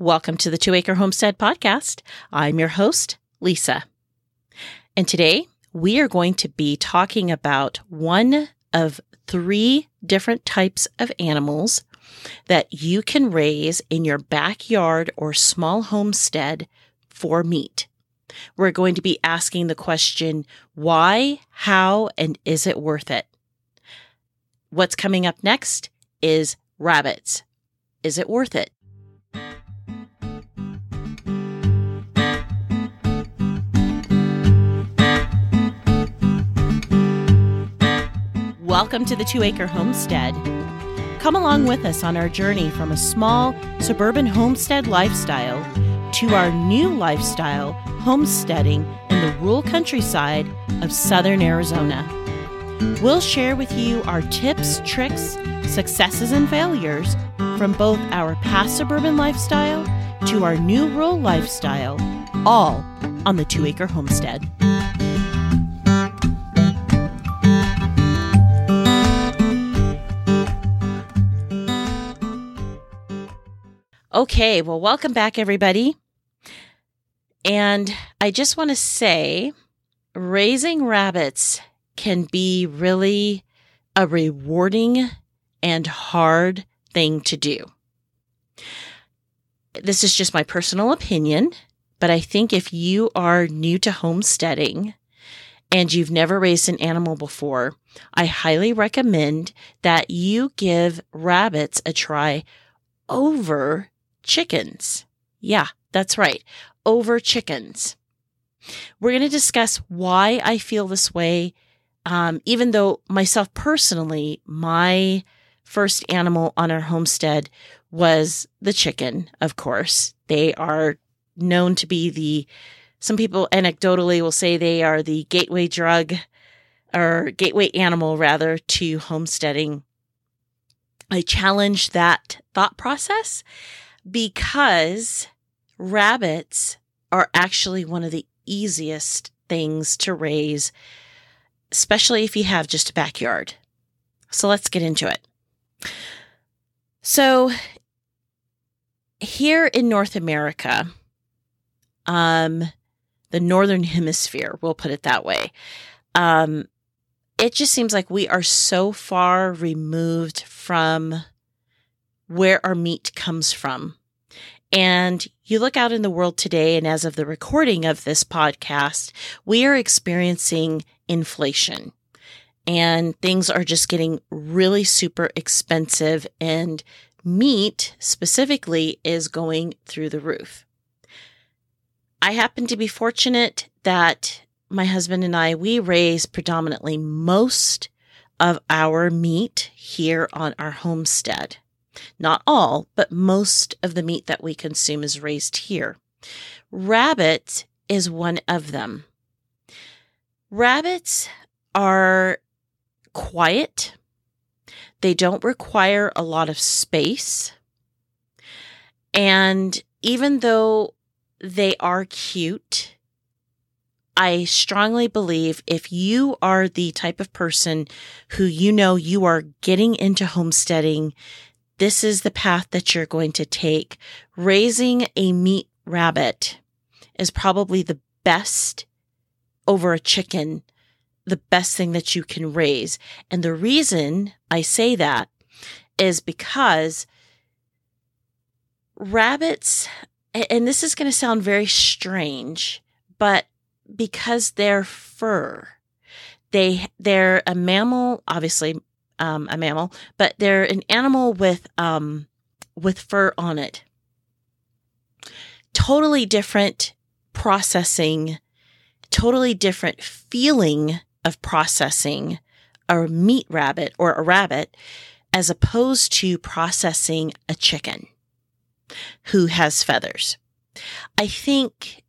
Welcome to the Two Acre Homestead Podcast. I'm your host, Lisa. And today we are going to be talking about one of three different types of animals that you can raise in your backyard or small homestead for meat. We're going to be asking the question why, how, and is it worth it? What's coming up next is rabbits. Is it worth it? Welcome to the Two Acre Homestead. Come along with us on our journey from a small suburban homestead lifestyle to our new lifestyle, homesteading in the rural countryside of southern Arizona. We'll share with you our tips, tricks, successes, and failures from both our past suburban lifestyle to our new rural lifestyle, all on the Two Acre Homestead. Okay, well, welcome back, everybody. And I just want to say raising rabbits can be really a rewarding and hard thing to do. This is just my personal opinion, but I think if you are new to homesteading and you've never raised an animal before, I highly recommend that you give rabbits a try over chickens. Yeah, that's right. Over chickens. We're going to discuss why I feel this way. Um, even though myself personally, my first animal on our homestead was the chicken, of course. They are known to be the, some people anecdotally will say they are the gateway drug or gateway animal rather to homesteading. I challenge that thought process because rabbits are actually one of the easiest things to raise, especially if you have just a backyard. So let's get into it. So, here in North America, um, the Northern Hemisphere, we'll put it that way, um, it just seems like we are so far removed from where our meat comes from. And you look out in the world today, and as of the recording of this podcast, we are experiencing inflation and things are just getting really super expensive, and meat specifically is going through the roof. I happen to be fortunate that my husband and I, we raise predominantly most of our meat here on our homestead. Not all, but most of the meat that we consume is raised here. Rabbit is one of them. Rabbits are quiet. They don't require a lot of space. And even though they are cute, I strongly believe if you are the type of person who you know you are getting into homesteading this is the path that you're going to take. Raising a meat rabbit is probably the best over a chicken, the best thing that you can raise. And the reason I say that is because rabbits, and this is going to sound very strange, but because they're fur, they, they're a mammal, obviously um, a mammal, but they're an animal with um, with fur on it. Totally different processing, totally different feeling of processing a meat rabbit or a rabbit as opposed to processing a chicken who has feathers. I think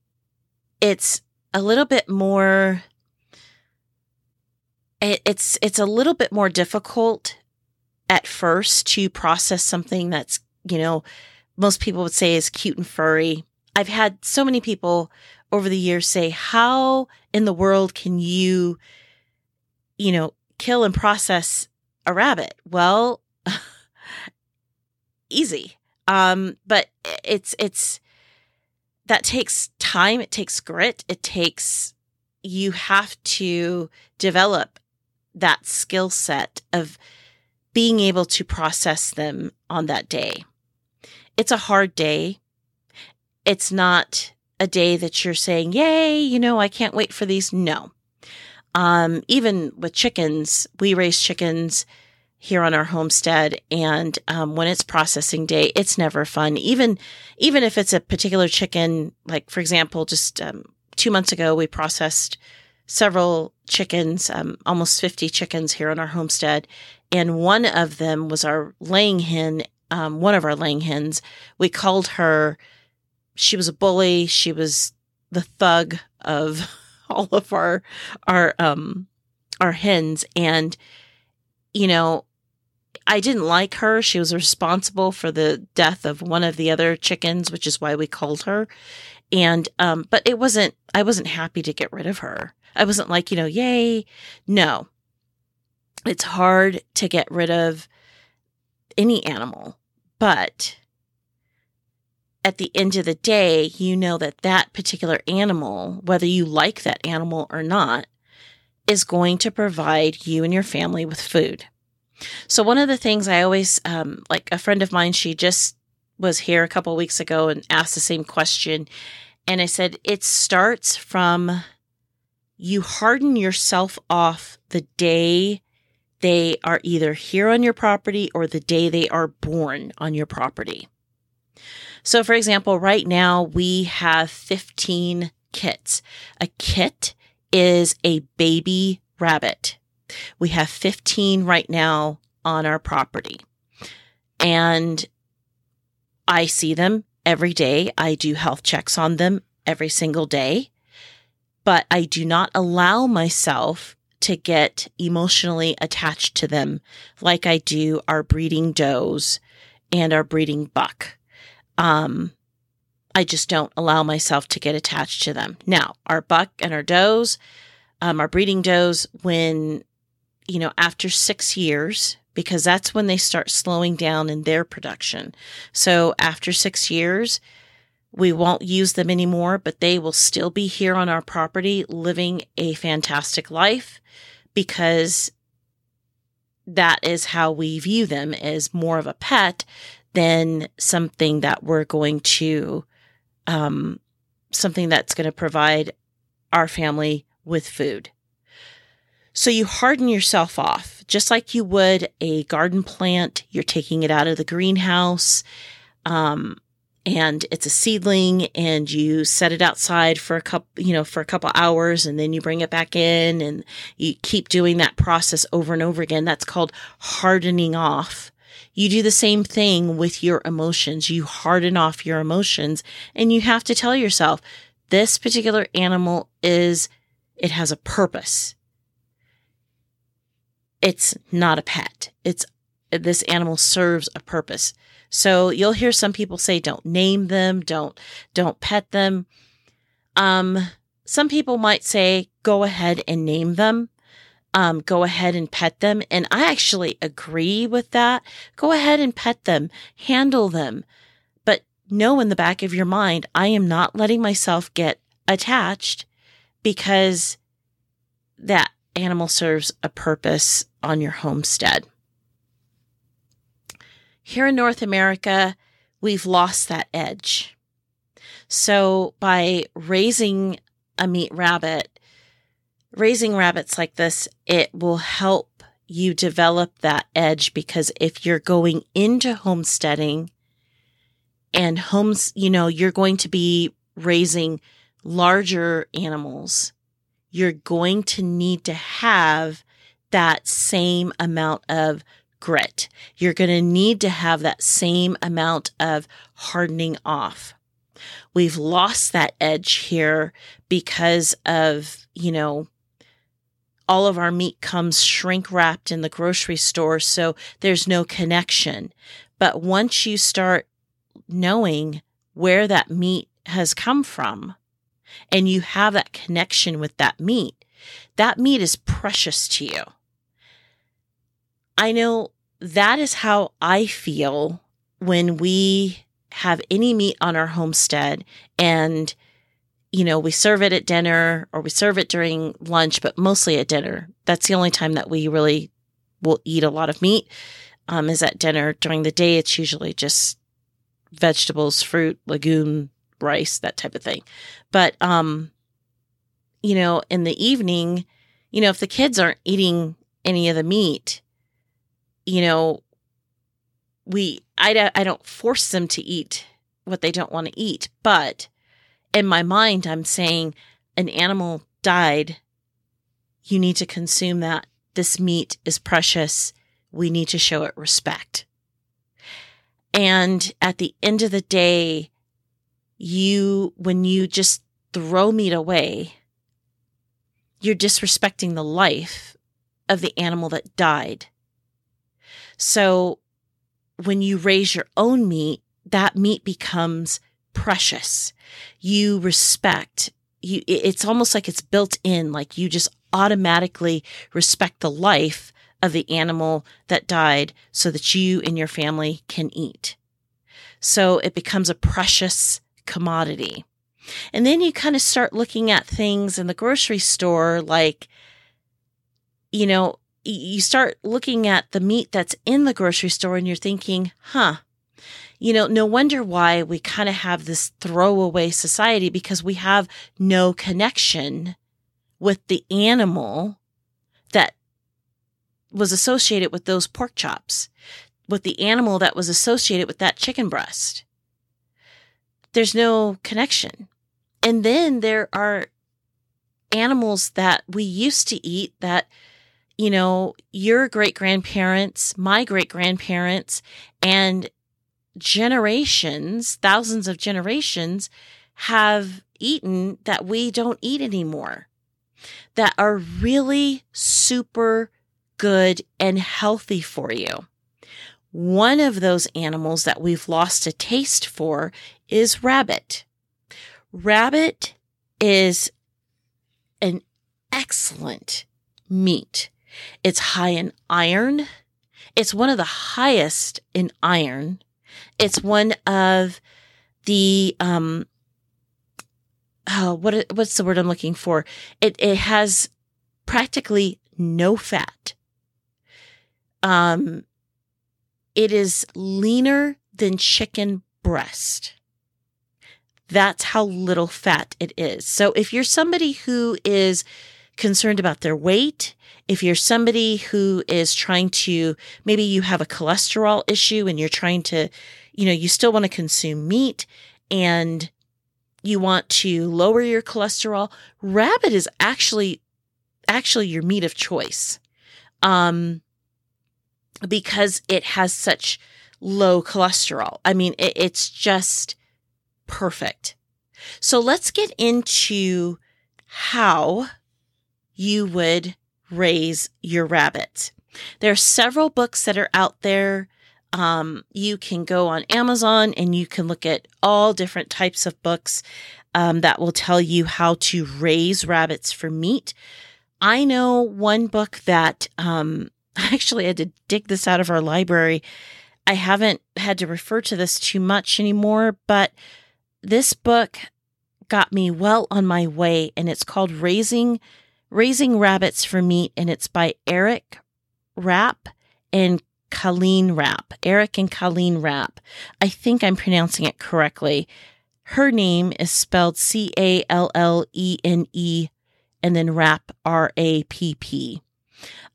it's a little bit more it, it's it's a little bit more difficult at first to process something that's you know most people would say is cute and furry. I've had so many people over the years say, "How in the world can you, you know, kill and process a rabbit?" Well, easy. Um, but it's, it's, that takes time. It takes grit. It takes, you have to develop that skill set of being able to process them on that day. It's a hard day. It's not a day that you're saying, Yay, you know, I can't wait for these. No. Um, even with chickens, we raise chickens here on our homestead. And um, when it's processing day, it's never fun. Even, even if it's a particular chicken, like for example, just um, two months ago, we processed several chickens, um, almost 50 chickens here on our homestead. And one of them was our laying hen, um, one of our laying hens. We called her, she was a bully. She was the thug of all of our, our, um, our hens. And, you know, I didn't like her. She was responsible for the death of one of the other chickens, which is why we called her. And, um, but it wasn't, I wasn't happy to get rid of her. I wasn't like, you know, yay. No. It's hard to get rid of any animal, but at the end of the day, you know that that particular animal, whether you like that animal or not, is going to provide you and your family with food. So one of the things I always um, like a friend of mine, she just was here a couple weeks ago and asked the same question, and I said it starts from you harden yourself off the day they are either here on your property or the day they are born on your property. So, for example, right now we have 15 kits. A kit is a baby rabbit. We have 15 right now on our property. And I see them every day. I do health checks on them every single day but I do not allow myself to get emotionally attached to them like I do our breeding does and our breeding buck. Um, I just don't allow myself to get attached to them. Now, our buck and our does, um, our breeding does, when, you know, after six years, because that's when they start slowing down in their production. So after six years, we won't use them anymore, but they will still be here on our property living a fantastic life because that is how we view them as more of a pet than something that we're going to, um, something that's going to provide our family with food. So you harden yourself off just like you would a garden plant. You're taking it out of the greenhouse. Um, and it's a seedling and you set it outside for a couple, you know, for a couple hours and then you bring it back in and you keep doing that process over and over again. That's called hardening off. You do the same thing with your emotions. You harden off your emotions and you have to tell yourself this particular animal is, it has a purpose. It's not a pet. It's, this animal serves a purpose. So you'll hear some people say don't name them, don't don't pet them. Um some people might say go ahead and name them. Um, go ahead and pet them. And I actually agree with that. Go ahead and pet them, handle them. But know in the back of your mind, I am not letting myself get attached because that animal serves a purpose on your homestead. Here in North America, we've lost that edge. So by raising a meat rabbit, raising rabbits like this, it will help you develop that edge because if you're going into homesteading and homes, you know, you're going to be raising larger animals, you're going to need to have that same amount of grit. You're going to need to have that same amount of hardening off. We've lost that edge here because of, you know, all of our meat comes shrink wrapped in the grocery store, so there's no connection. But once you start knowing where that meat has come from and you have that connection with that meat, that meat is precious to you. I know that is how I feel when we have any meat on our homestead and you know, we serve it at dinner or we serve it during lunch, but mostly at dinner. That's the only time that we really will eat a lot of meat um, is at dinner. During the day, it's usually just vegetables, fruit, legume, rice, that type of thing. But, um, you know, in the evening, you know, if the kids aren't eating any of the meat, you know, we, I, I don't force them to eat what they don't want to eat. But in my mind, I'm saying an animal died. You need to consume that. This meat is precious. We need to show it respect. And at the end of the day, you, when you just throw meat away, you're disrespecting the life of the animal that died. So when you raise your own meat, that meat becomes precious. You respect you it's almost like it's built in like you just automatically respect the life of the animal that died so that you and your family can eat. So it becomes a precious commodity. And then you kind of start looking at things in the grocery store like you know, you start looking at the meat that's in the grocery store and you're thinking, huh, you know, no wonder why we kind of have this throwaway society because we have no connection with the animal that was associated with those pork chops, with the animal that was associated with that chicken breast. There's no connection. And then there are animals that we used to eat that, you know, your great grandparents, my great grandparents, and generations, thousands of generations have eaten that we don't eat anymore that are really super good and healthy for you. One of those animals that we've lost a taste for is rabbit. Rabbit is an excellent meat. It's high in iron. It's one of the highest in iron it's one of the um oh, what what's the word I'm looking for? It it has practically no fat. Um it is leaner than chicken breast. That's how little fat it is. So if you're somebody who is concerned about their weight, if you're somebody who is trying to, maybe you have a cholesterol issue and you're trying to, you know, you still want to consume meat and you want to lower your cholesterol, rabbit is actually, actually your meat of choice. Um, because it has such low cholesterol. I mean, it, it's just perfect. So let's get into how you would raise your rabbits. There are several books that are out there. Um, you can go on Amazon and you can look at all different types of books um, that will tell you how to raise rabbits for meat. I know one book that um, I actually had to dig this out of our library. I haven't had to refer to this too much anymore, but this book got me well on my way, and it's called Raising Raising Rabbits for Meat, and it's by Eric Rapp and Callene Rapp. Eric and Callene Rapp. I think I'm pronouncing it correctly. Her name is spelled C A L L E N E and then Rapp R A P P.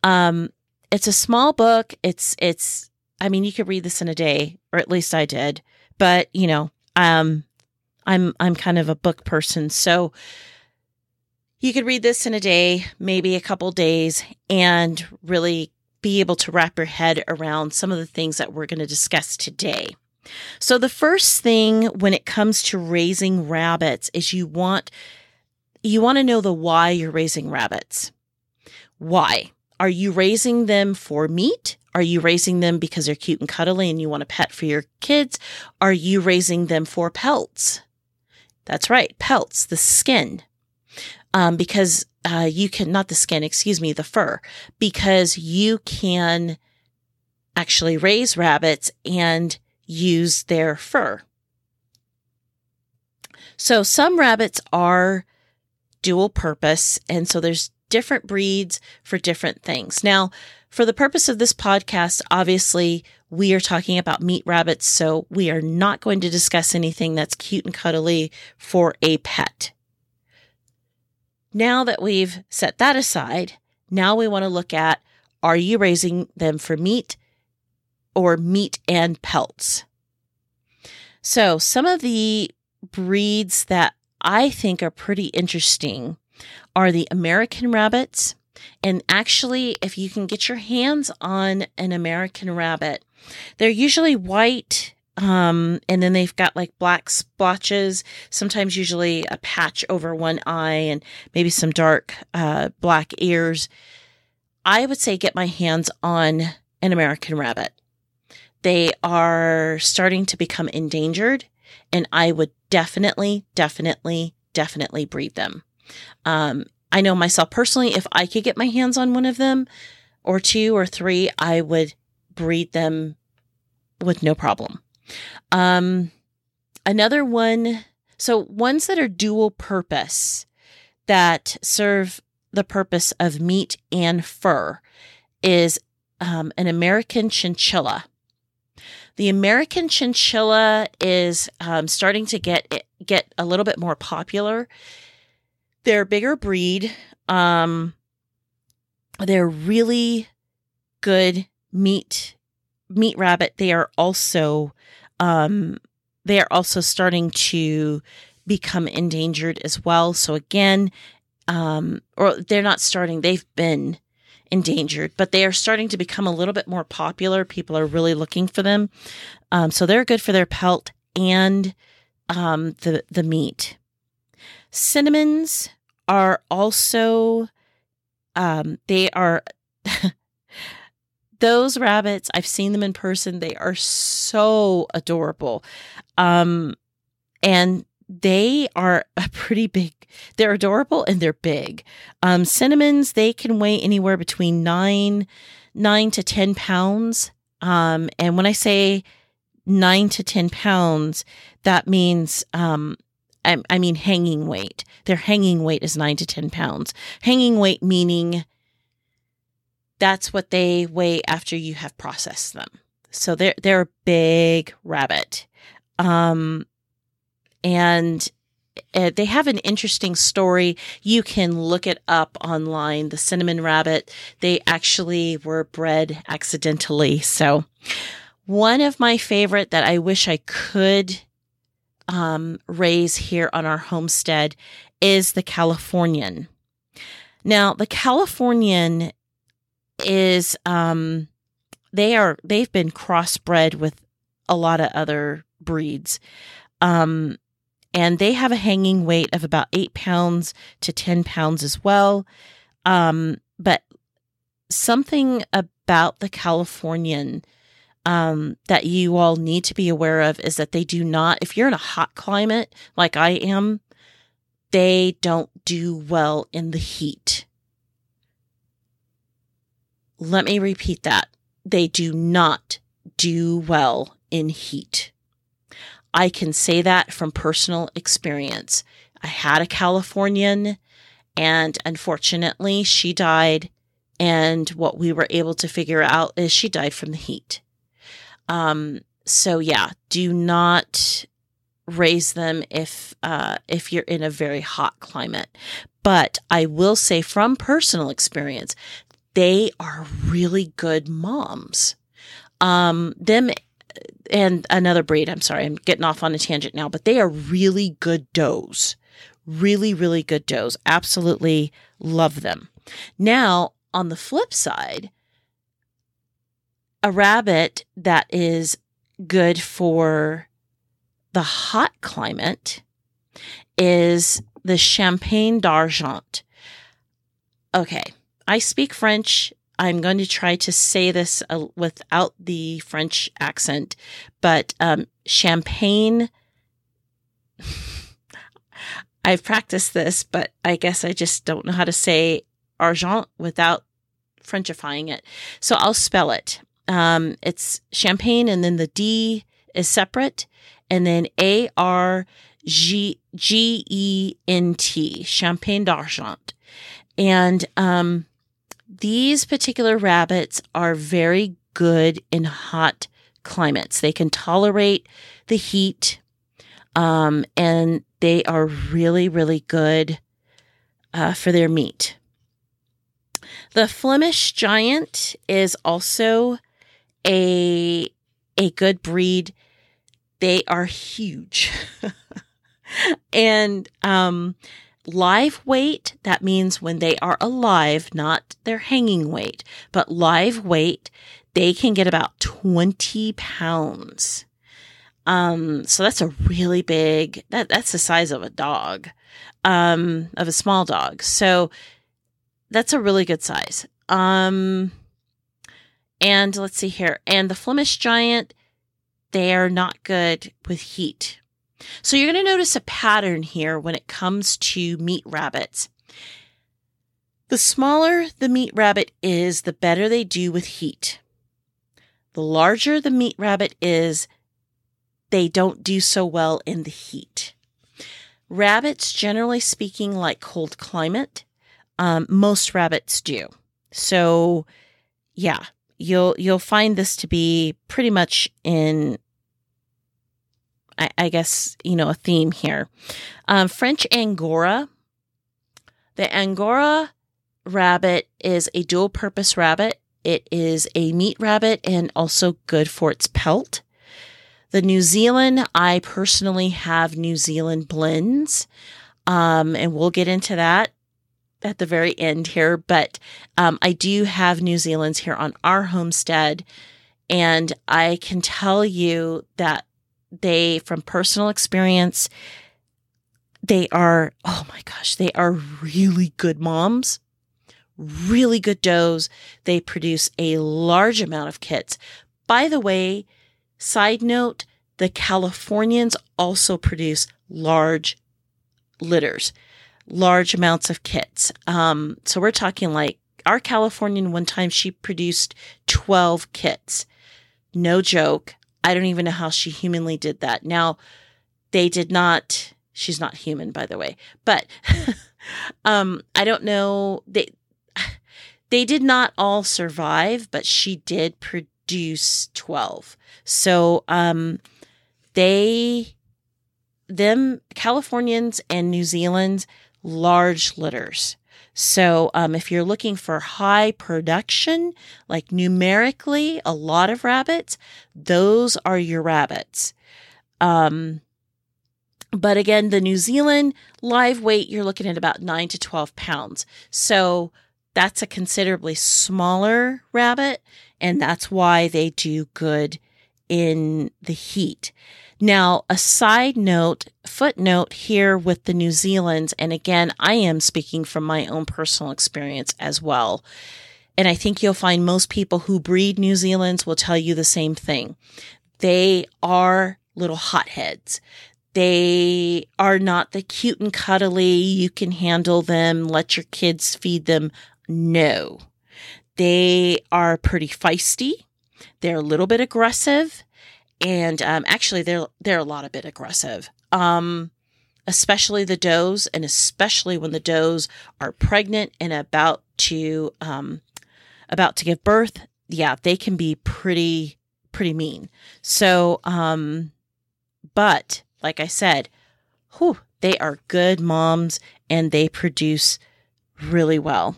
Um, it's a small book. It's it's. I mean, you could read this in a day, or at least I did. But you know, um, I'm I'm kind of a book person, so you could read this in a day, maybe a couple days, and really be able to wrap your head around some of the things that we're going to discuss today. So, the first thing when it comes to raising rabbits is you want you want to know the why you're raising rabbits. Why? Are you raising them for meat? Are you raising them because they're cute and cuddly and you want a pet for your kids? Are you raising them for pelts? That's right, pelts, the skin um, because uh, you can, not the skin, excuse me, the fur, because you can actually raise rabbits and use their fur. So some rabbits are dual purpose, and so there's different breeds for different things. Now, for the purpose of this podcast, obviously, we are talking about meat rabbits, so we are not going to discuss anything that's cute and cuddly for a pet. Now that we've set that aside, now we want to look at are you raising them for meat or meat and pelts? So, some of the breeds that I think are pretty interesting are the American rabbits. And actually, if you can get your hands on an American rabbit, they're usually white. Um, and then they've got like black splotches, sometimes usually a patch over one eye and maybe some dark, uh, black ears. I would say get my hands on an American rabbit. They are starting to become endangered and I would definitely, definitely, definitely breed them. Um, I know myself personally, if I could get my hands on one of them or two or three, I would breed them with no problem. Um, another one, so ones that are dual purpose that serve the purpose of meat and fur is um, an American chinchilla. The American chinchilla is um, starting to get get a little bit more popular. They're a bigger breed. Um, they're really good meat meat rabbit. They are also um, they are also starting to become endangered as well. So again, um, or they're not starting. They've been endangered, but they are starting to become a little bit more popular. People are really looking for them. Um, so they're good for their pelt and um, the the meat. Cinnamons are also um, they are those rabbits. I've seen them in person. They are so adorable, um, and they are a pretty big they're adorable and they're big um, cinnamons they can weigh anywhere between nine nine to ten pounds um, and when i say nine to ten pounds that means um, I, I mean hanging weight their hanging weight is nine to ten pounds hanging weight meaning that's what they weigh after you have processed them so they're they're a big rabbit um and uh, they have an interesting story. You can look it up online. The cinnamon rabbit, they actually were bred accidentally. So, one of my favorite that I wish I could um, raise here on our homestead is the Californian. Now, the Californian is um, they are they've been crossbred with a lot of other breeds. Um, and they have a hanging weight of about eight pounds to 10 pounds as well. Um, but something about the Californian um, that you all need to be aware of is that they do not, if you're in a hot climate like I am, they don't do well in the heat. Let me repeat that. They do not do well in heat. I can say that from personal experience. I had a Californian and unfortunately she died. And what we were able to figure out is she died from the heat. Um, so yeah, do not raise them if, uh, if you're in a very hot climate. But I will say from personal experience, they are really good moms. Um, them and another breed. I'm sorry, I'm getting off on a tangent now, but they are really good does. Really, really good does. Absolutely love them. Now, on the flip side, a rabbit that is good for the hot climate is the Champagne d'Argent. Okay, I speak French I'm going to try to say this uh, without the French accent, but um, champagne. I've practiced this, but I guess I just don't know how to say argent without Frenchifying it. So I'll spell it. Um, it's champagne, and then the D is separate, and then A R G G E N T, Champagne d'Argent. And um, these particular rabbits are very good in hot climates. They can tolerate the heat, um, and they are really, really good uh, for their meat. The Flemish Giant is also a a good breed. They are huge. and um, live weight, that means when they are alive, not their hanging weight, but live weight, they can get about 20 pounds. Um, so that's a really big, that, that's the size of a dog, um, of a small dog. So that's a really good size. Um, and let's see here. And the Flemish giant, they are not good with heat. So you're going to notice a pattern here when it comes to meat rabbits. The smaller the meat rabbit is, the better they do with heat. The larger the meat rabbit is, they don't do so well in the heat. Rabbits, generally speaking, like cold climate. Um, most rabbits do. So, yeah, you'll you'll find this to be pretty much in I, I guess, you know, a theme here. Um, French Angora. The Angora rabbit is a dual purpose rabbit. It is a meat rabbit and also good for its pelt. The New Zealand, I personally have New Zealand blends, um, and we'll get into that at the very end here. But um, I do have New Zealand's here on our homestead, and I can tell you that they, from personal experience, they are, oh my gosh, they are really good moms, really good does. They produce a large amount of kits. By the way, side note, the Californians also produce large litters, large amounts of kits. Um, so we're talking like our Californian one time she produced 12 kits. No joke. I don't even know how she humanly did that. Now, they did not, she's not human, by the way, but um, I don't know. They, they did not all survive, but she did produce 12. So, um, they, them, Californians and New Zealand's large litters. So, um, if you're looking for high production, like numerically, a lot of rabbits, those are your rabbits. Um, but again, the New Zealand live weight, you're looking at about nine to 12 pounds. So, that's a considerably smaller rabbit, and that's why they do good in the heat. Now, a side note, footnote here with the New Zealands, and again, I am speaking from my own personal experience as well. And I think you'll find most people who breed New Zealands will tell you the same thing. They are little hotheads. They are not the cute and cuddly, you can handle them, let your kids feed them. No. They are pretty feisty. They're a little bit aggressive and um, actually they're they're a lot a bit aggressive. Um, especially the does, and especially when the does are pregnant and about to um, about to give birth. Yeah, they can be pretty pretty mean. So, um, but like I said, whew, they are good moms and they produce really well.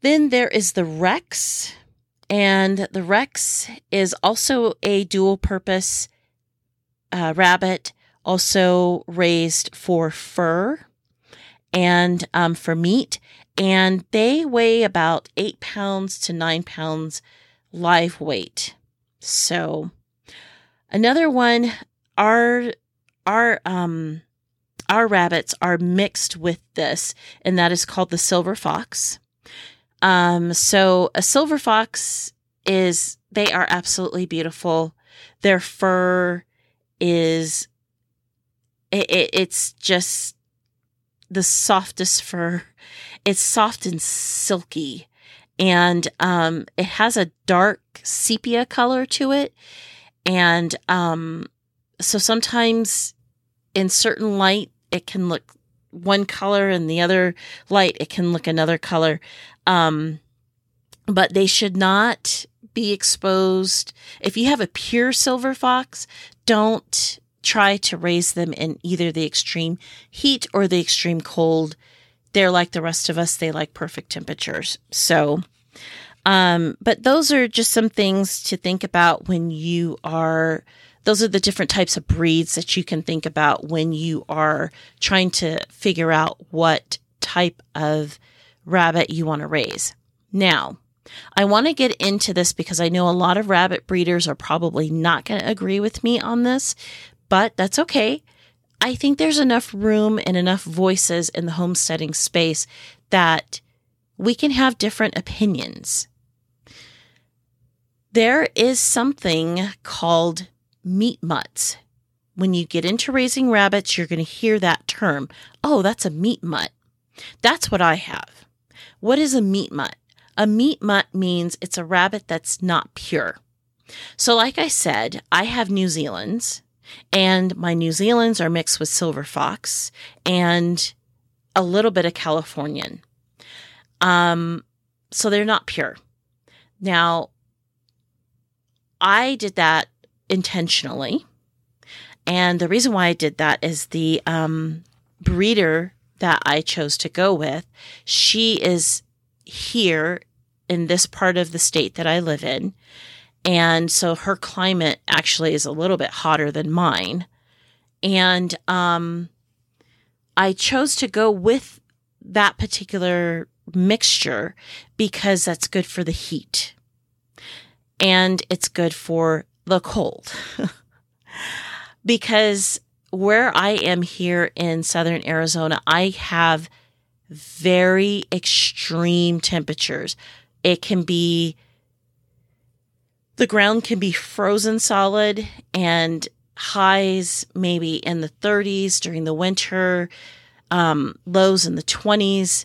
Then there is the Rex. And the Rex is also a dual purpose uh, rabbit, also raised for fur and um, for meat. And they weigh about eight pounds to nine pounds live weight. So another one, our, our, um, our rabbits are mixed with this, and that is called the silver fox. Um, so a silver fox is, they are absolutely beautiful. Their fur is, it, it, it's just the softest fur. It's soft and silky. And um, it has a dark sepia color to it. And um, so sometimes in certain light, it can look one color and the other light, it can look another color. Um, but they should not be exposed. If you have a pure silver fox, don't try to raise them in either the extreme heat or the extreme cold. They're like the rest of us, they like perfect temperatures. So, um, but those are just some things to think about when you are, those are the different types of breeds that you can think about when you are trying to figure out what type of rabbit you want to raise. Now, I want to get into this because I know a lot of rabbit breeders are probably not going to agree with me on this, but that's okay. I think there's enough room and enough voices in the homesteading space that we can have different opinions. There is something called meat mutts. When you get into raising rabbits, you're going to hear that term. Oh, that's a meat mutt. That's what I have. What is a meat mutt? A meat mutt means it's a rabbit that's not pure. So, like I said, I have New Zealand's, and my New Zealand's are mixed with silver fox and a little bit of Californian. Um, so they're not pure. Now, I did that intentionally. And the reason why I did that is the um, breeder that I chose to go with, she is here in this part of the state that I live in. And so her climate actually is a little bit hotter than mine. And um, I chose to go with that particular mixture because that's good for the heat and it's good for the cold. because where I am here in southern Arizona, I have very extreme temperatures. It can be, the ground can be frozen solid and highs maybe in the 30s during the winter, um, lows in the 20s,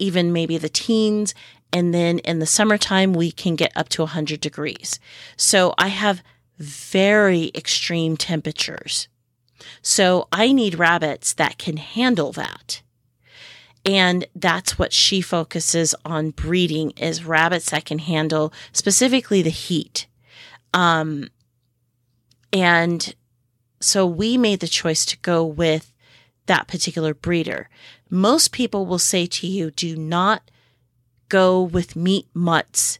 even maybe the teens. And then in the summertime, we can get up to 100 degrees. So I have very extreme temperatures. So I need rabbits that can handle that. And that's what she focuses on breeding is rabbits that can handle specifically the heat. Um, and so we made the choice to go with that particular breeder. Most people will say to you, do not go with meat mutts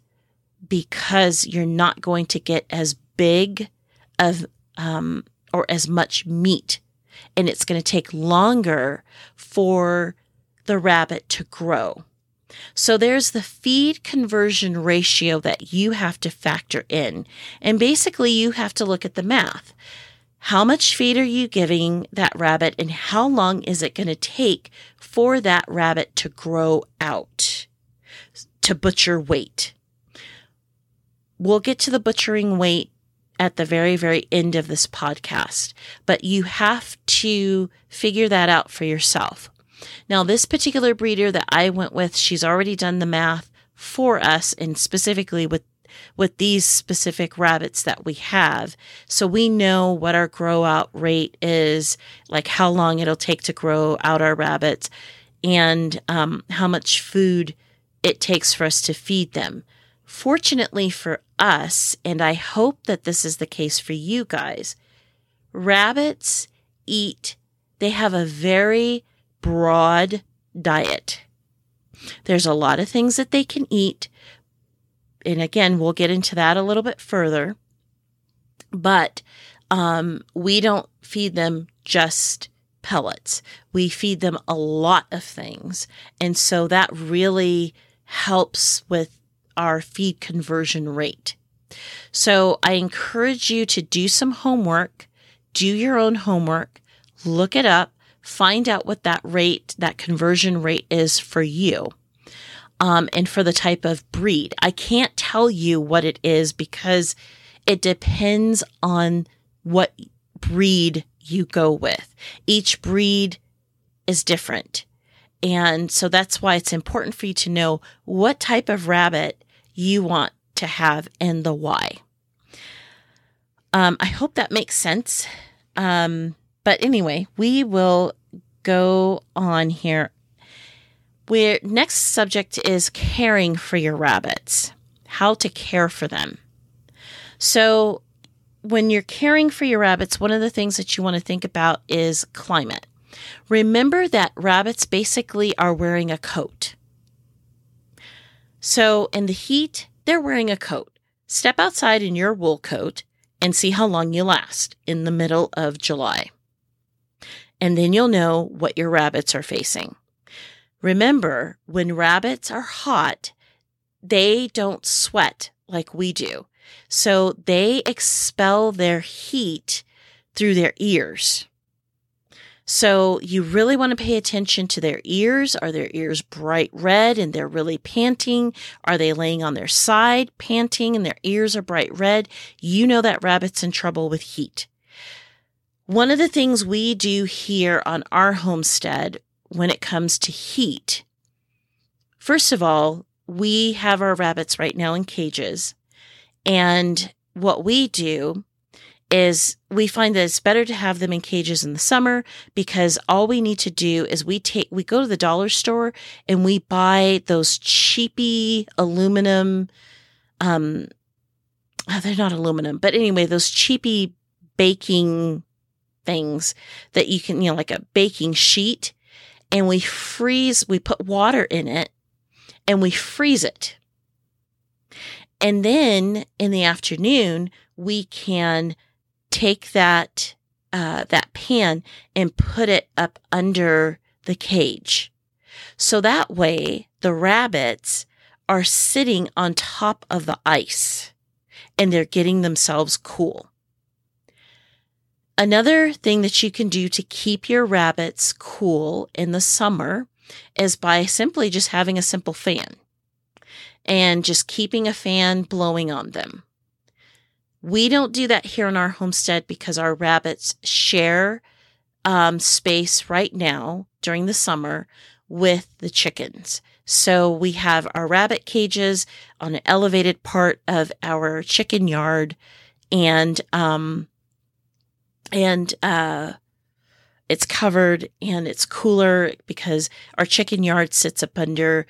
because you're not going to get as big of um, or as much meat. And it's going to take longer for the rabbit to grow. So there's the feed conversion ratio that you have to factor in. And basically, you have to look at the math. How much feed are you giving that rabbit, and how long is it going to take for that rabbit to grow out to butcher weight? We'll get to the butchering weight at the very, very end of this podcast, but you have to figure that out for yourself. Now, this particular breeder that I went with, she's already done the math for us and specifically with with these specific rabbits that we have. So we know what our grow out rate is, like how long it'll take to grow out our rabbits, and um, how much food it takes for us to feed them. Fortunately for us, and I hope that this is the case for you guys, rabbits eat, they have a very broad diet. There's a lot of things that they can eat. And again, we'll get into that a little bit further. But um, we don't feed them just pellets. We feed them a lot of things. And so that really helps with our feed conversion rate. So I encourage you to do some homework, do your own homework, look it up, find out what that rate, that conversion rate is for you. Um, and for the type of breed. I can't tell you what it is because it depends on what breed you go with. Each breed is different. And so that's why it's important for you to know what type of rabbit you want to have and the why. Um, I hope that makes sense. Um, but anyway, we will go on here. Where next subject is caring for your rabbits, how to care for them. So, when you're caring for your rabbits, one of the things that you want to think about is climate. Remember that rabbits basically are wearing a coat. So, in the heat, they're wearing a coat. Step outside in your wool coat and see how long you last in the middle of July. And then you'll know what your rabbits are facing. Remember, when rabbits are hot, they don't sweat like we do. So they expel their heat through their ears. So you really want to pay attention to their ears. Are their ears bright red and they're really panting? Are they laying on their side panting and their ears are bright red? You know that rabbit's in trouble with heat. One of the things we do here on our homestead when it comes to heat, first of all, we have our rabbits right now in cages. And what we do is we find that it's better to have them in cages in the summer because all we need to do is we take we go to the dollar store and we buy those cheapy aluminum um oh, they're not aluminum but anyway those cheapy baking things that you can you know like a baking sheet and we freeze we put water in it and we freeze it. And then in the afternoon we can take that uh, that pan and put it up under the cage. So that way the rabbits are sitting on top of the ice and they're getting themselves cool. Another thing that you can do to keep your rabbits cool in the summer is by simply just having a simple fan and just keeping a fan blowing on them. We don't do that here in our homestead because our rabbits share um, space right now during the summer with the chickens. So we have our rabbit cages on an elevated part of our chicken yard and um and uh it's covered and it's cooler because our chicken yard sits up under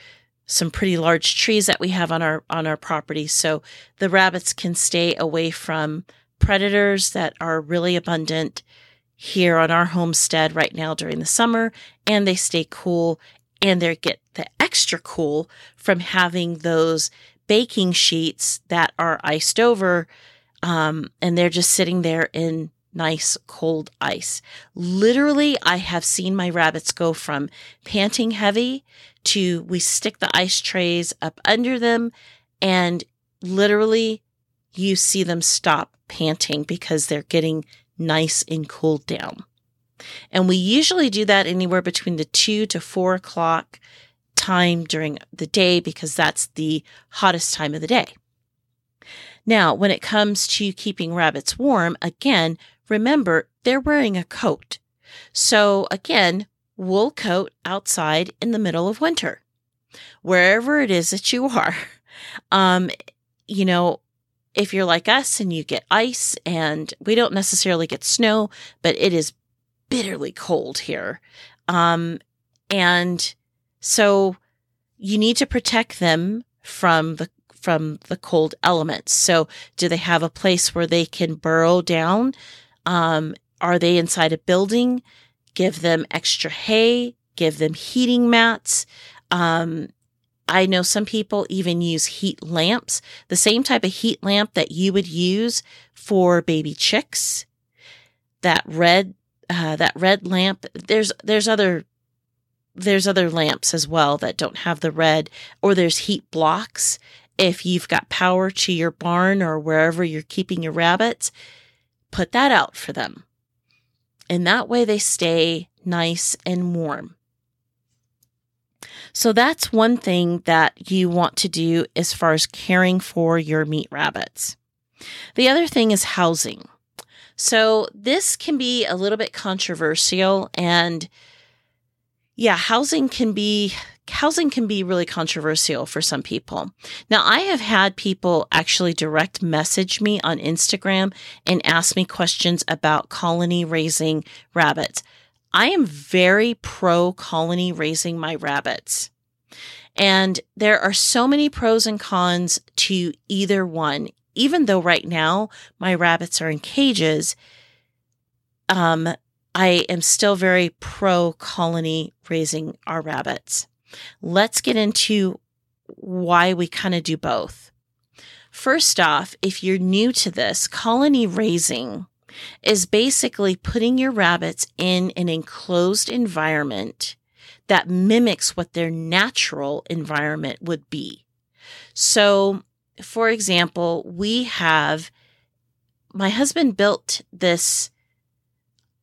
some pretty large trees that we have on our on our property. So the rabbits can stay away from predators that are really abundant here on our homestead right now during the summer and they stay cool and they get the extra cool from having those baking sheets that are iced over um, and they're just sitting there in nice cold ice. Literally, I have seen my rabbits go from panting heavy to we stick the ice trays up under them and literally you see them stop panting because they're getting nice and cooled down. And we usually do that anywhere between the two to four o'clock time during the day because that's the hottest time of the day. Now, when it comes to keeping rabbits warm, again, remember they're wearing a coat. So again, wool coat outside in the middle of winter, wherever it is that you are. Um, you know, if you're like us and you get ice and we don't necessarily get snow, but it is bitterly cold here. Um, and so you need to protect them from the from the cold elements. So do they have a place where they can burrow down? Um, are they inside a building? Give them extra hay, give them heating mats. Um, I know some people even use heat lamps, the same type of heat lamp that you would use for baby chicks. That red, uh, that red lamp. There's there's other there's other lamps as well that don't have the red, or there's heat blocks if you've got power to your barn or wherever you're keeping your rabbits, put that out for them. And that way they stay nice and warm. So that's one thing that you want to do as far as caring for your meat rabbits. The other thing is housing. So this can be a little bit controversial and yeah, housing can be housing can be really controversial for some people. Now, I have had people actually direct message me on Instagram and ask me questions about colony raising rabbits. I am very pro colony raising my rabbits. And there are so many pros and cons to either one. Even though right now my rabbits are in cages, um, I am still very pro colony raising our rabbits. Let's get into why we kind of do both. First off, if you're new to this, colony raising is basically putting your rabbits in an enclosed environment that mimics what their natural environment would be. So, for example, we have my husband built this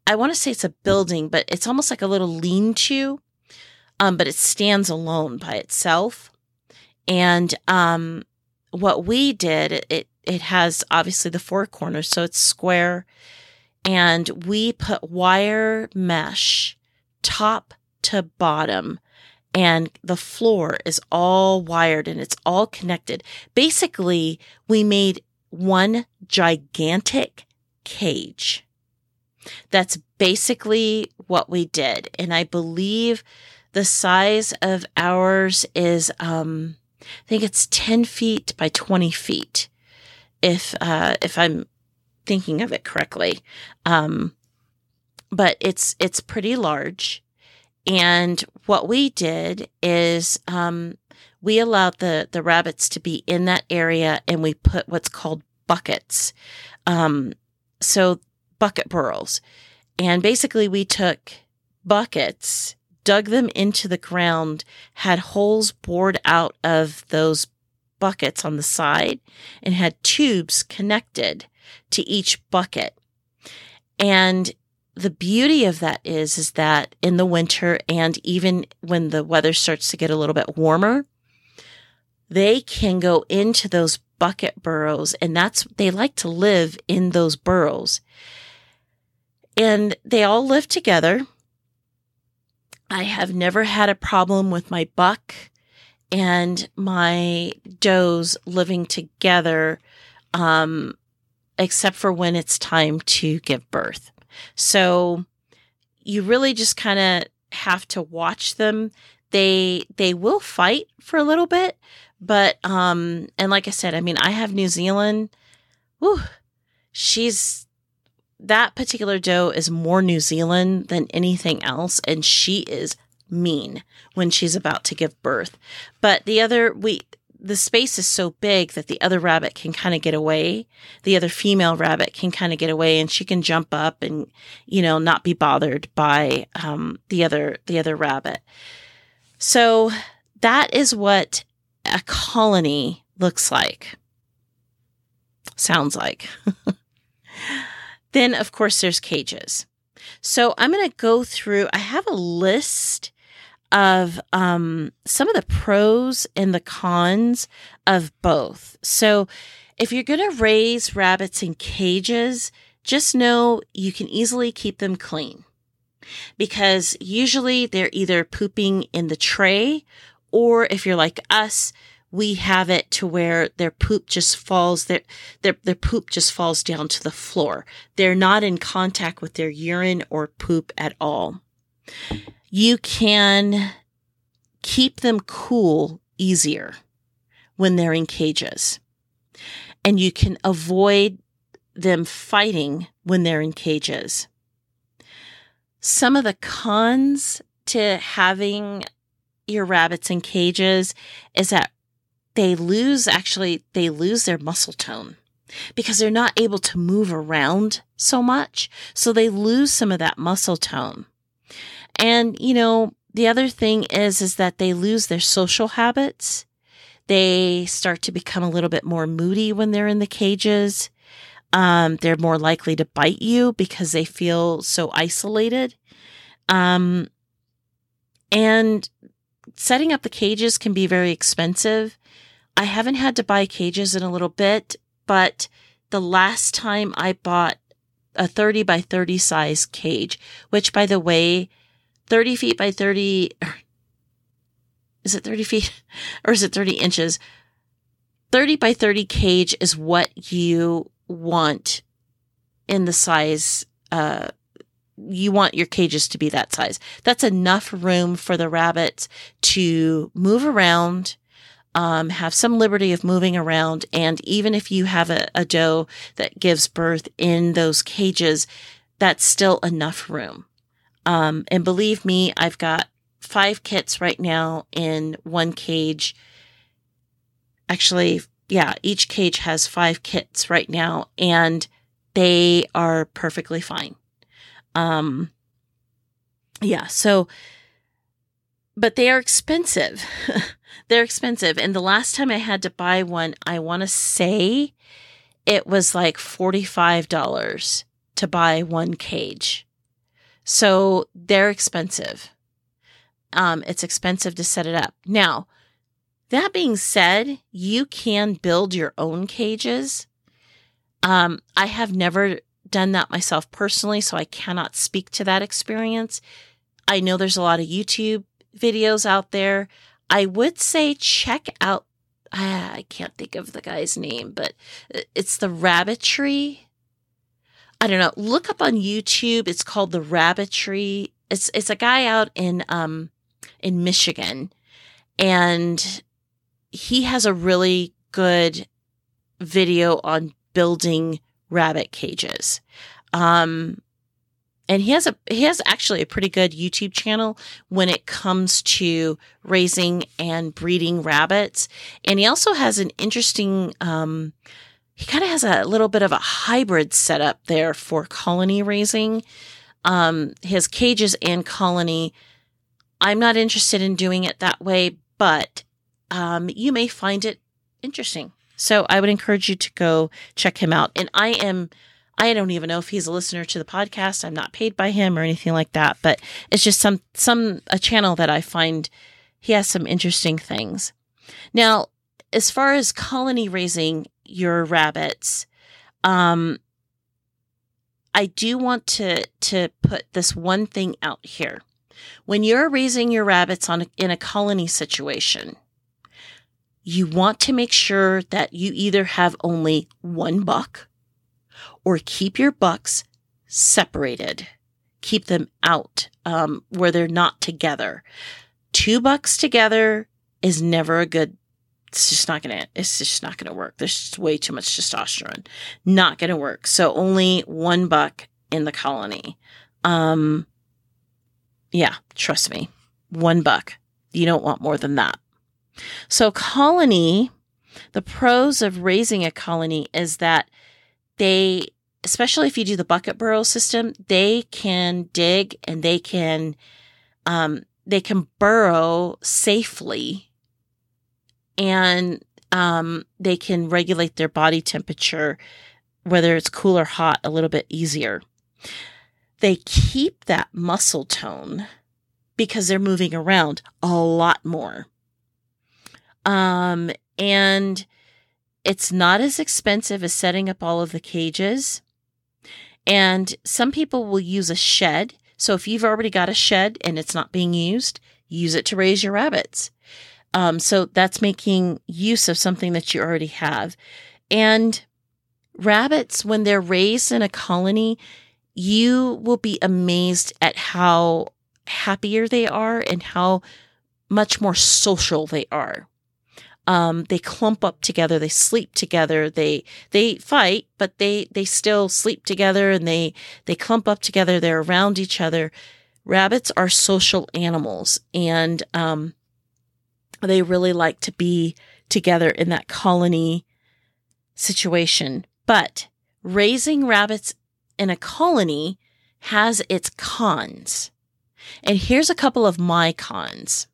I want to say it's a building, but it's almost like a little lean to, um, but it stands alone by itself. And um, what we did, it, it has obviously the four corners, so it's square. And we put wire mesh top to bottom and the floor is all wired and it's all connected. Basically, we made one gigantic cage. That's basically what we did. And I believe the size of ours is, um, I think it's 10 feet by 20 feet. If, uh, if I'm thinking of it correctly. Um, but it's, it's pretty large. And what we did is, um, we allowed the, the rabbits to be in that area and we put what's called buckets. Um, so bucket burrows. And basically, we took buckets, dug them into the ground, had holes bored out of those buckets on the side, and had tubes connected to each bucket. And the beauty of that is, is that in the winter and even when the weather starts to get a little bit warmer, they can go into those bucket burrows and that's, they like to live in those burrows. And they all live together. I have never had a problem with my buck and my does living together, um, except for when it's time to give birth. So you really just kind of have to watch them. They they will fight for a little bit, but um, and like I said, I mean, I have New Zealand. Whew, she's that particular doe is more New Zealand than anything else, and she is mean when she's about to give birth. But the other, we, the space is so big that the other rabbit can kind of get away. The other female rabbit can kind of get away and she can jump up and, you know, not be bothered by, um, the other, the other rabbit. So that is what a colony looks like. Sounds like. Then, of course, there's cages. So I'm going to go through, I have a list of um, some of the pros and the cons of both. So if you're going to raise rabbits in cages, just know you can easily keep them clean because usually they're either pooping in the tray or if you're like us, we have it to where their poop just falls their, their their poop just falls down to the floor. They're not in contact with their urine or poop at all. You can keep them cool easier when they're in cages. And you can avoid them fighting when they're in cages. Some of the cons to having your rabbits in cages is that they lose actually, they lose their muscle tone because they're not able to move around so much. So they lose some of that muscle tone. And, you know, the other thing is, is that they lose their social habits. They start to become a little bit more moody when they're in the cages. Um, they're more likely to bite you because they feel so isolated. Um, and setting up the cages can be very expensive. I haven't had to buy cages in a little bit, but the last time I bought a 30 by 30 size cage, which by the way, 30 feet by 30. Is it 30 feet or is it 30 inches? 30 by 30 cage is what you want in the size, uh, you want your cages to be that size. That's enough room for the rabbits to move around, um, have some liberty of moving around. And even if you have a, a doe that gives birth in those cages, that's still enough room. Um, and believe me, I've got five kits right now in one cage. Actually, yeah, each cage has five kits right now and they are perfectly fine. Um, yeah, so, but they are expensive. They're expensive. And the last time I had to buy one, I want to say it was like $45 to buy one cage. So they're expensive. Um, it's expensive to set it up. Now, that being said, you can build your own cages. Um, I have never done that myself personally, so I cannot speak to that experience. I know there's a lot of YouTube videos out there. I would say check out, I can't think of the guy's name, but it's the Rabbitry. I don't know. Look up on YouTube. It's called the Rabbitry. It's it's a guy out in um in Michigan, and he has a really good video on building rabbit cages. Um, and he has a he has actually a pretty good YouTube channel when it comes to raising and breeding rabbits. And he also has an interesting um, he kind of has a little bit of a hybrid setup there for colony raising. Um, his cages and colony. I'm not interested in doing it that way, but um, you may find it interesting. So I would encourage you to go check him out. And I am, I don't even know if he's a listener to the podcast. I'm not paid by him or anything like that, but it's just some, some, a channel that I find he has some interesting things. Now, as far as colony raising your rabbits, um, I do want to, to put this one thing out here. When you're raising your rabbits on in a colony situation, you want to make sure that you either have only one buck or keep your bucks separated. Keep them out um, where they're not together. Two bucks together is never a good. It's just not gonna. It's just not gonna work. There's just way too much testosterone. Not gonna work. So only one buck in the colony. Um, yeah, trust me, one buck. You don't want more than that. So, colony, the pros of raising a colony is that they, especially if you do the bucket burrow system, they can dig and they can, um, they can burrow safely and um, they can regulate their body temperature, whether it's cool or hot, a little bit easier. They keep that muscle tone because they're moving around a lot more. Um, and it's not as expensive as setting up all of the cages. And some people will use a shed. So if you've already got a shed and it's not being used, use it to raise your rabbits. Um, so that's making use of something that you already have. And rabbits, when they're raised in a colony, you will be amazed at how happier they are and how much more social they are. Um, they clump up together. They sleep together. They they fight, but they they still sleep together and they they clump up together. They're around each other. Rabbits are social animals, and um, they really like to be together in that colony situation. But raising rabbits in a colony has its cons. And here's a couple of my cons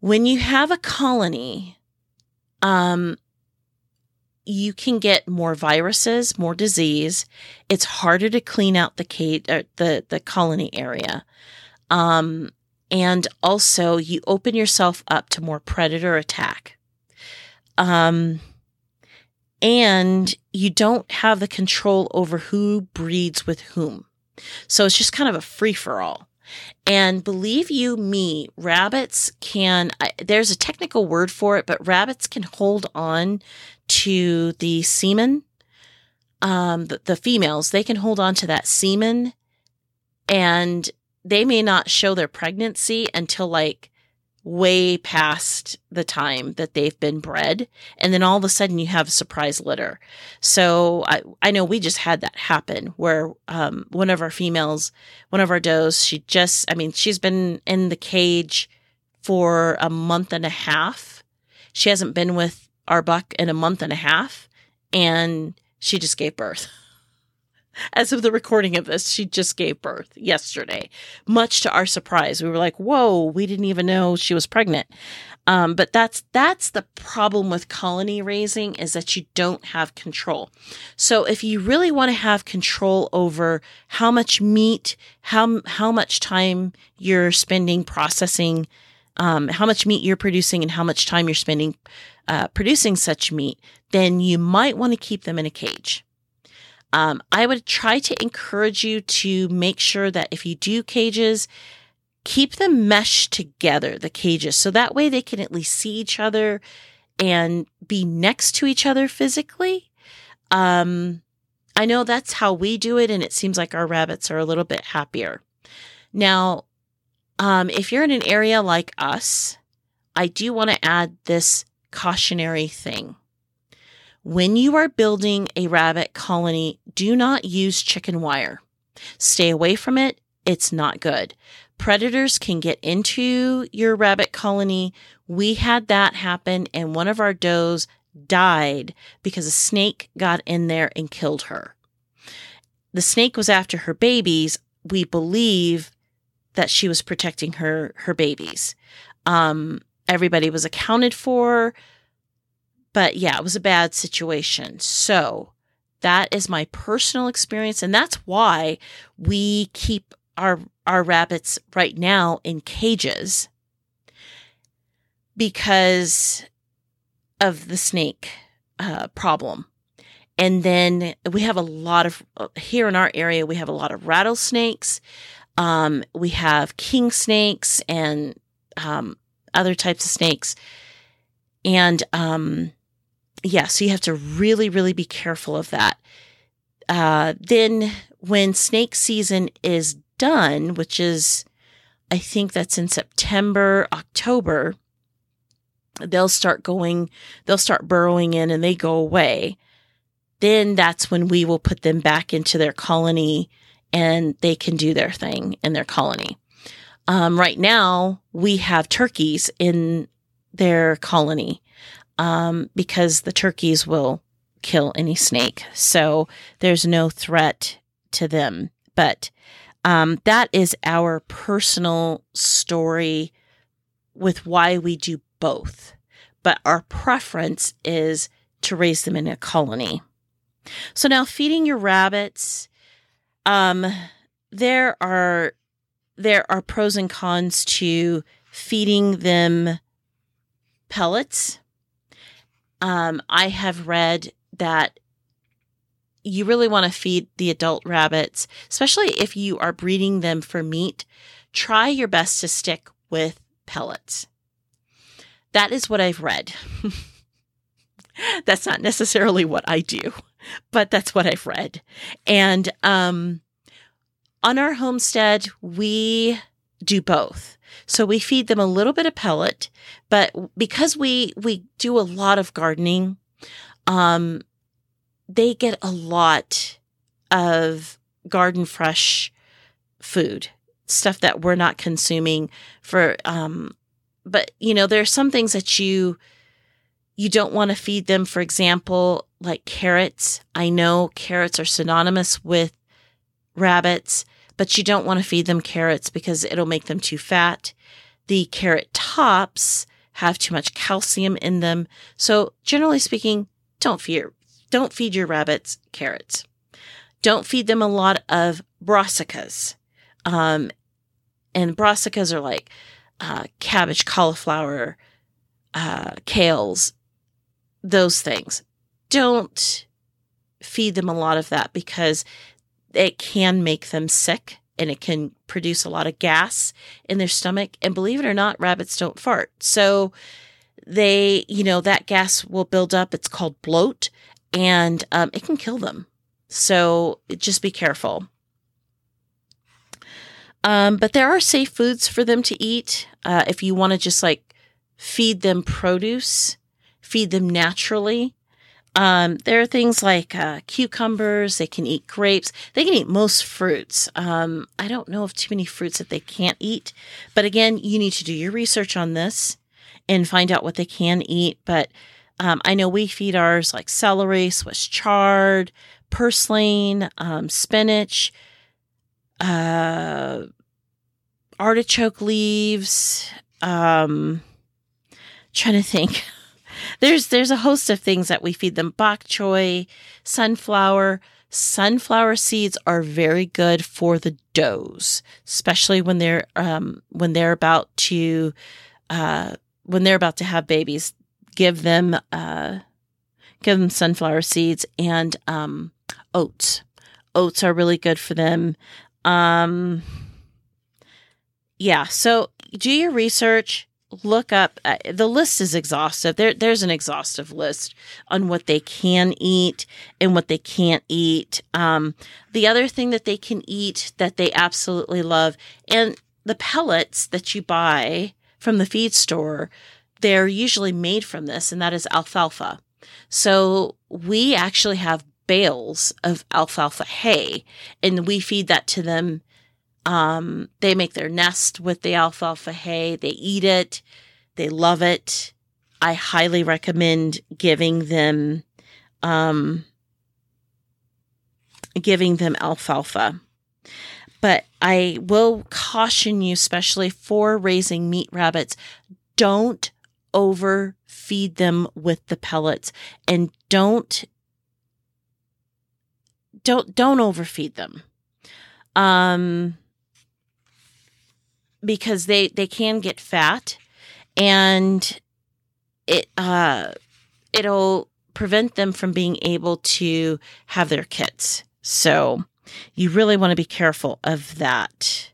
when you have a colony, um, you can get more viruses, more disease. It's harder to clean out the cage, uh, the the colony area, um, and also you open yourself up to more predator attack. Um, and you don't have the control over who breeds with whom, so it's just kind of a free for all. And believe you me, rabbits can, I, there's a technical word for it, but rabbits can hold on to the semen. Um, the, the females, they can hold on to that semen and they may not show their pregnancy until like way past the time that they've been bred. And then all of a sudden you have a surprise litter. So I, I know we just had that happen where um, one of our females, one of our does, she just, I mean, she's been in the cage for a month and a half. She hasn't been with our buck in a month and a half. And she just gave birth. as of the recording of this, she just gave birth yesterday, much to our surprise. We were like, whoa, we didn't even know she was pregnant. Um, but that's that's the problem with colony raising is that you don't have control. So if you really want to have control over how much meat, how how much time you're spending processing, um, how much meat you're producing, and how much time you're spending uh, producing such meat, then you might want to keep them in a cage. Um, I would try to encourage you to make sure that if you do cages, keep them meshed together, the cages, so that way they can at least see each other and be next to each other physically. Um, I know that's how we do it, and it seems like our rabbits are a little bit happier. Now, um, if you're in an area like us, I do want to add this cautionary thing. When you are building a rabbit colony, do not use chicken wire. Stay away from it. It's not good. Predators can get into your rabbit colony. We had that happen and one of our does died because a snake got in there and killed her. The snake was after her babies. We believe that she was protecting her her babies. Um, everybody was accounted for. But yeah, it was a bad situation. So that is my personal experience. And that's why we keep our, our rabbits right now in cages because of the snake uh, problem. And then we have a lot of, here in our area, we have a lot of rattlesnakes. Um, we have king snakes and um, other types of snakes. And um, yeah, so you have to really, really be careful of that. Uh, then when snake season is done, which is, I think that's in September, October, they'll start going, they'll start burrowing in and they go away. Then that's when we will put them back into their colony and they can do their thing in their colony. Um, right now, we have turkeys in their colony um, because the turkeys will kill any snake. So there's no threat to them. But um, that is our personal story with why we do both. But our preference is to raise them in a colony. So now feeding your rabbits, um, there are there are pros and cons to feeding them pellets um, I have read that you really want to feed the adult rabbits, especially if you are breeding them for meat. Try your best to stick with pellets. That is what I've read. that's not necessarily what I do, but that's what I've read. And um, on our homestead, we do both. So we feed them a little bit of pellet, but because we we do a lot of gardening, um, they get a lot of garden fresh food, stuff that we're not consuming for um but you know, there are some things that you you don't want to feed them, for example, like carrots. I know carrots are synonymous with rabbits but you don't want to feed them carrots because it'll make them too fat. The carrot tops have too much calcium in them. So generally speaking, don't feed, don't feed your rabbits carrots. Don't feed them a lot of brassicas. Um, and brassicas are like uh, cabbage, cauliflower, uh, kales, those things. Don't feed them a lot of that because it can make them sick and it can produce a lot of gas in their stomach. And believe it or not, rabbits don't fart. So they, you know, that gas will build up. It's called bloat and um, it can kill them. So just be careful. Um, but there are safe foods for them to eat. Uh, if you want to just like feed them produce, feed them naturally. Um, there are things like uh, cucumbers. They can eat grapes. They can eat most fruits. Um, I don't know of too many fruits that they can't eat. But again, you need to do your research on this and find out what they can eat. But um, I know we feed ours like celery, Swiss chard, purslane, um, spinach, uh, artichoke leaves. Um, trying to think. there's there's a host of things that we feed them: bok choy, sunflower. Sunflower seeds are very good for the does, especially when they're um, when they're about to uh, when they're about to have babies. Give them uh, give them sunflower seeds and um, oats. Oats are really good for them. Um, yeah, so do your research. Look up. Uh, the list is exhaustive. There, there's an exhaustive list on what they can eat and what they can't eat. Um, the other thing that they can eat that they absolutely love, and the pellets that you buy from the feed store, they're usually made from this, and that is alfalfa. So we actually have bales of alfalfa hay and we feed that to them. Um, they make their nest with the alfalfa hay. They eat it. They love it. I highly recommend giving them, um, giving them alfalfa. But I will caution you, especially for raising meat rabbits, don't overfeed them with the pellets and don't don't don't overfeed them. Um because they they can get fat and it uh it'll prevent them from being able to have their kits. So you really want to be careful of that.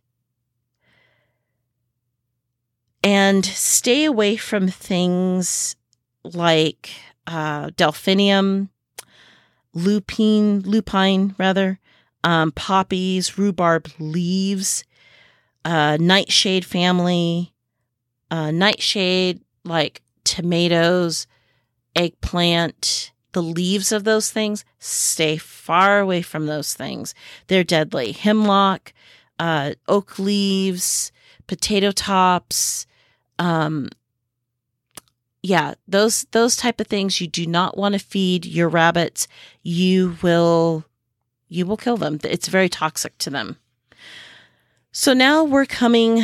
And stay away from things like uh, delphinium, lupine, lupine rather, um, poppies, rhubarb leaves, uh, nightshade family, uh, nightshade like tomatoes, eggplant, the leaves of those things, stay far away from those things. They're deadly. Hemlock, uh, oak leaves, potato tops, um, yeah, those those type of things you do not want to feed your rabbits. You will you will kill them. It's very toxic to them. So now we're coming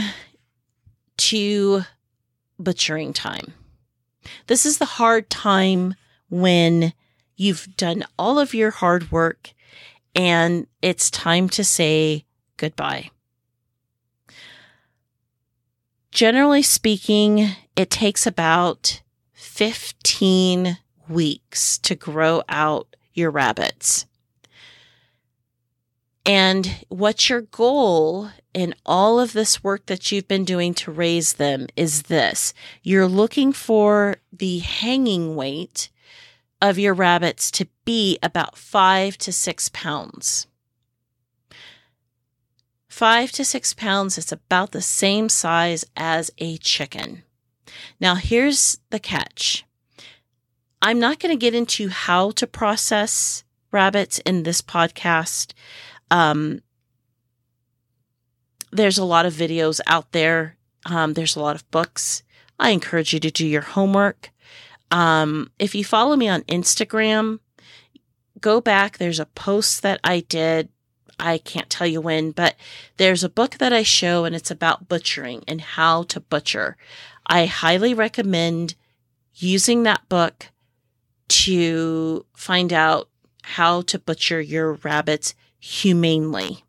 to butchering time. This is the hard time when you've done all of your hard work and it's time to say goodbye. Generally speaking, it takes about 15 weeks to grow out your rabbits. And what's your goal in all of this work that you've been doing to raise them is this you're looking for the hanging weight of your rabbits to be about five to six pounds. Five to six pounds is about the same size as a chicken. Now, here's the catch I'm not going to get into how to process rabbits in this podcast. Um, there's a lot of videos out there, um, there's a lot of books. I encourage you to do your homework. Um, if you follow me on Instagram, go back. There's a post that I did. I can't tell you when, but there's a book that I show and it's about butchering and how to butcher. I highly recommend using that book to find out how to butcher your rabbits humanely.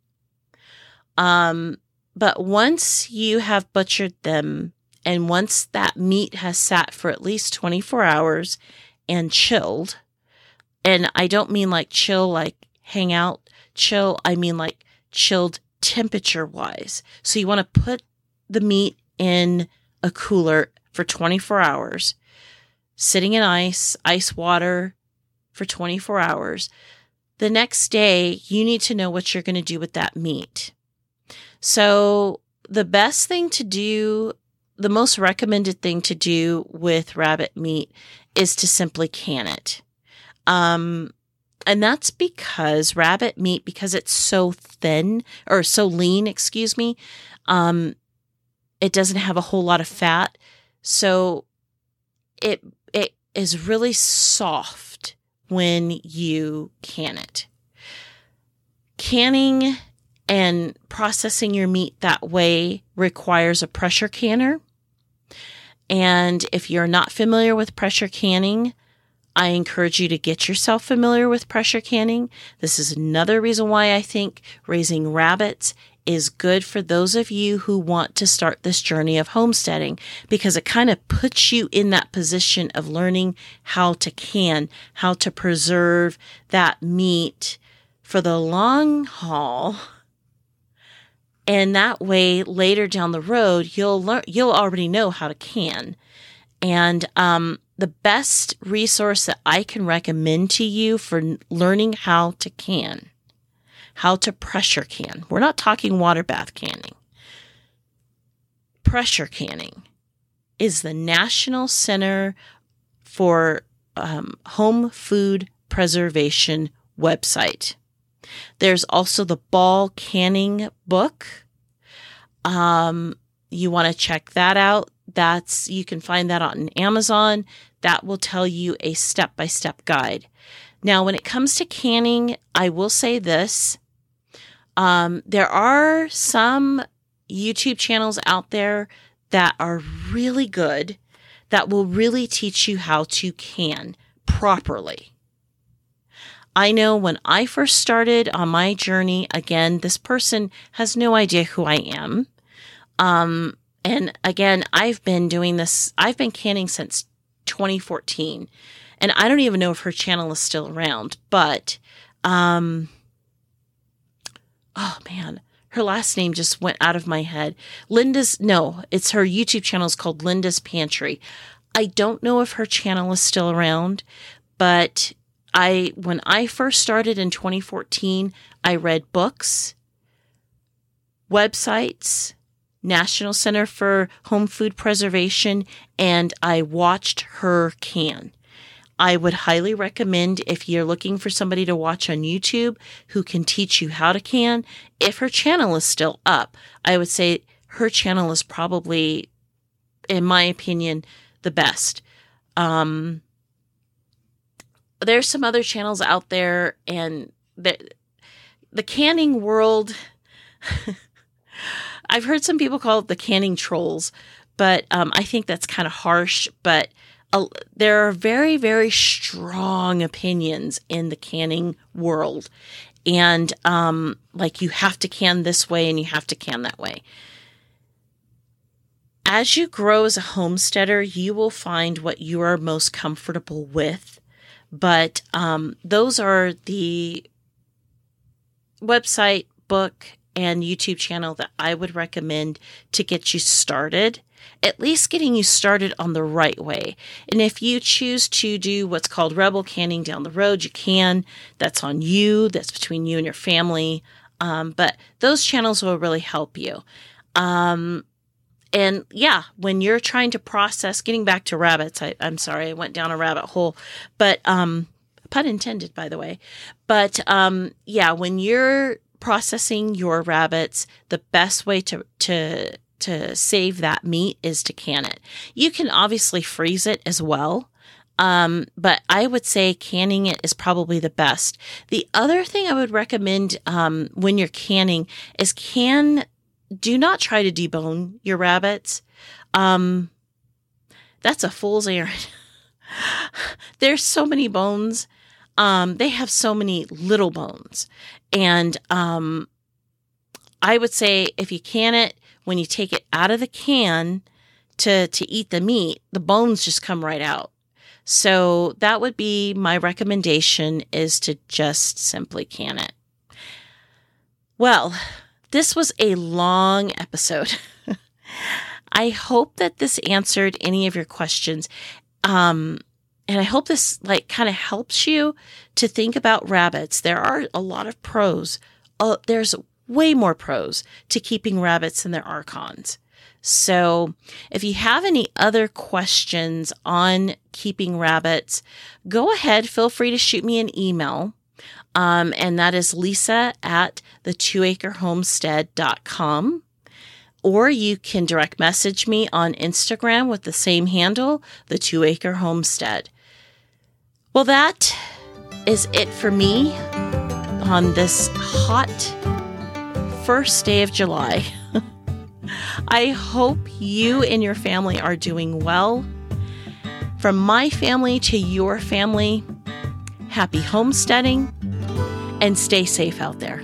Um, but once you have butchered them and once that meat has sat for at least 24 hours and chilled, and I don't mean like chill, like hang out chill, I mean like chilled temperature wise. So you want to put the meat in a cooler for 24 hours, sitting in ice, ice water for 24 hours. The next day, you need to know what you're going to do with that meat. So, the best thing to do, the most recommended thing to do with rabbit meat is to simply can it. Um, and that's because rabbit meat, because it's so thin or so lean, excuse me, um, it doesn't have a whole lot of fat. So it it is really soft when you can it. Canning and processing your meat that way requires a pressure canner. And if you're not familiar with pressure canning, I encourage you to get yourself familiar with pressure canning. This is another reason why I think raising rabbits is good for those of you who want to start this journey of homesteading because it kind of puts you in that position of learning how to can, how to preserve that meat for the long haul. And that way later down the road, you'll learn, you'll already know how to can. And, um, the best resource that I can recommend to you for learning how to can how to pressure can. We're not talking water bath canning. Pressure canning is the National Center for um, Home Food Preservation website. There's also the Ball Canning book. Um, you want to check that out. That's you can find that on Amazon. That will tell you a step by step guide. Now, when it comes to canning, I will say this um, there are some YouTube channels out there that are really good that will really teach you how to can properly. I know when I first started on my journey, again, this person has no idea who I am. Um, and again, I've been doing this, I've been canning since 2014. And I don't even know if her channel is still around, but um, oh man, her last name just went out of my head. Linda's, no, it's her YouTube channel is called Linda's Pantry. I don't know if her channel is still around, but I, when I first started in 2014, I read books, websites, National Center for Home Food Preservation, and I watched her can. I would highly recommend if you're looking for somebody to watch on YouTube who can teach you how to can. If her channel is still up, I would say her channel is probably, in my opinion, the best. Um, there's some other channels out there, and the the canning world. I've heard some people call it the canning trolls, but um, I think that's kind of harsh. But there are very, very strong opinions in the canning world. And um, like you have to can this way and you have to can that way. As you grow as a homesteader, you will find what you are most comfortable with. But um, those are the website, book, and YouTube channel that I would recommend to get you started at least getting you started on the right way. And if you choose to do what's called rebel canning down the road, you can. That's on you, that's between you and your family. Um, but those channels will really help you. Um, and yeah, when you're trying to process, getting back to rabbits, I, am sorry, I went down a rabbit hole, but um, pun intended, by the way. But um, yeah, when you're processing your rabbits, the best way to to to save that meat is to can it. You can obviously freeze it as well. Um, but I would say canning it is probably the best. The other thing I would recommend um, when you're canning is can do not try to debone your rabbits. Um, that's a fool's errand. There's so many bones. Um, they have so many little bones, and um, I would say if you can it, when you take it out of the can to to eat the meat, the bones just come right out. So that would be my recommendation is to just simply can it. Well, this was a long episode. I hope that this answered any of your questions. Um, and I hope this like kind of helps you to think about rabbits. There are a lot of pros. Uh, there's way more pros to keeping rabbits than there are cons. So, if you have any other questions on keeping rabbits, go ahead, feel free to shoot me an email. Um, and that is lisa at the two acre homestead.com. Or you can direct message me on Instagram with the same handle, the two acre homestead. Well, that is it for me on this hot first day of July. I hope you and your family are doing well. From my family to your family, happy homesteading and stay safe out there.